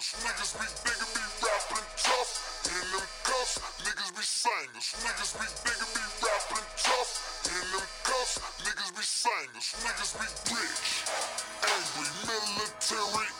singers. Niggas be bigger, be rapping tough in them cuffs. Niggas be singers. Niggas be bigger, be rapping tough in them cuffs. Niggas be singers. Niggas be rich, angry, military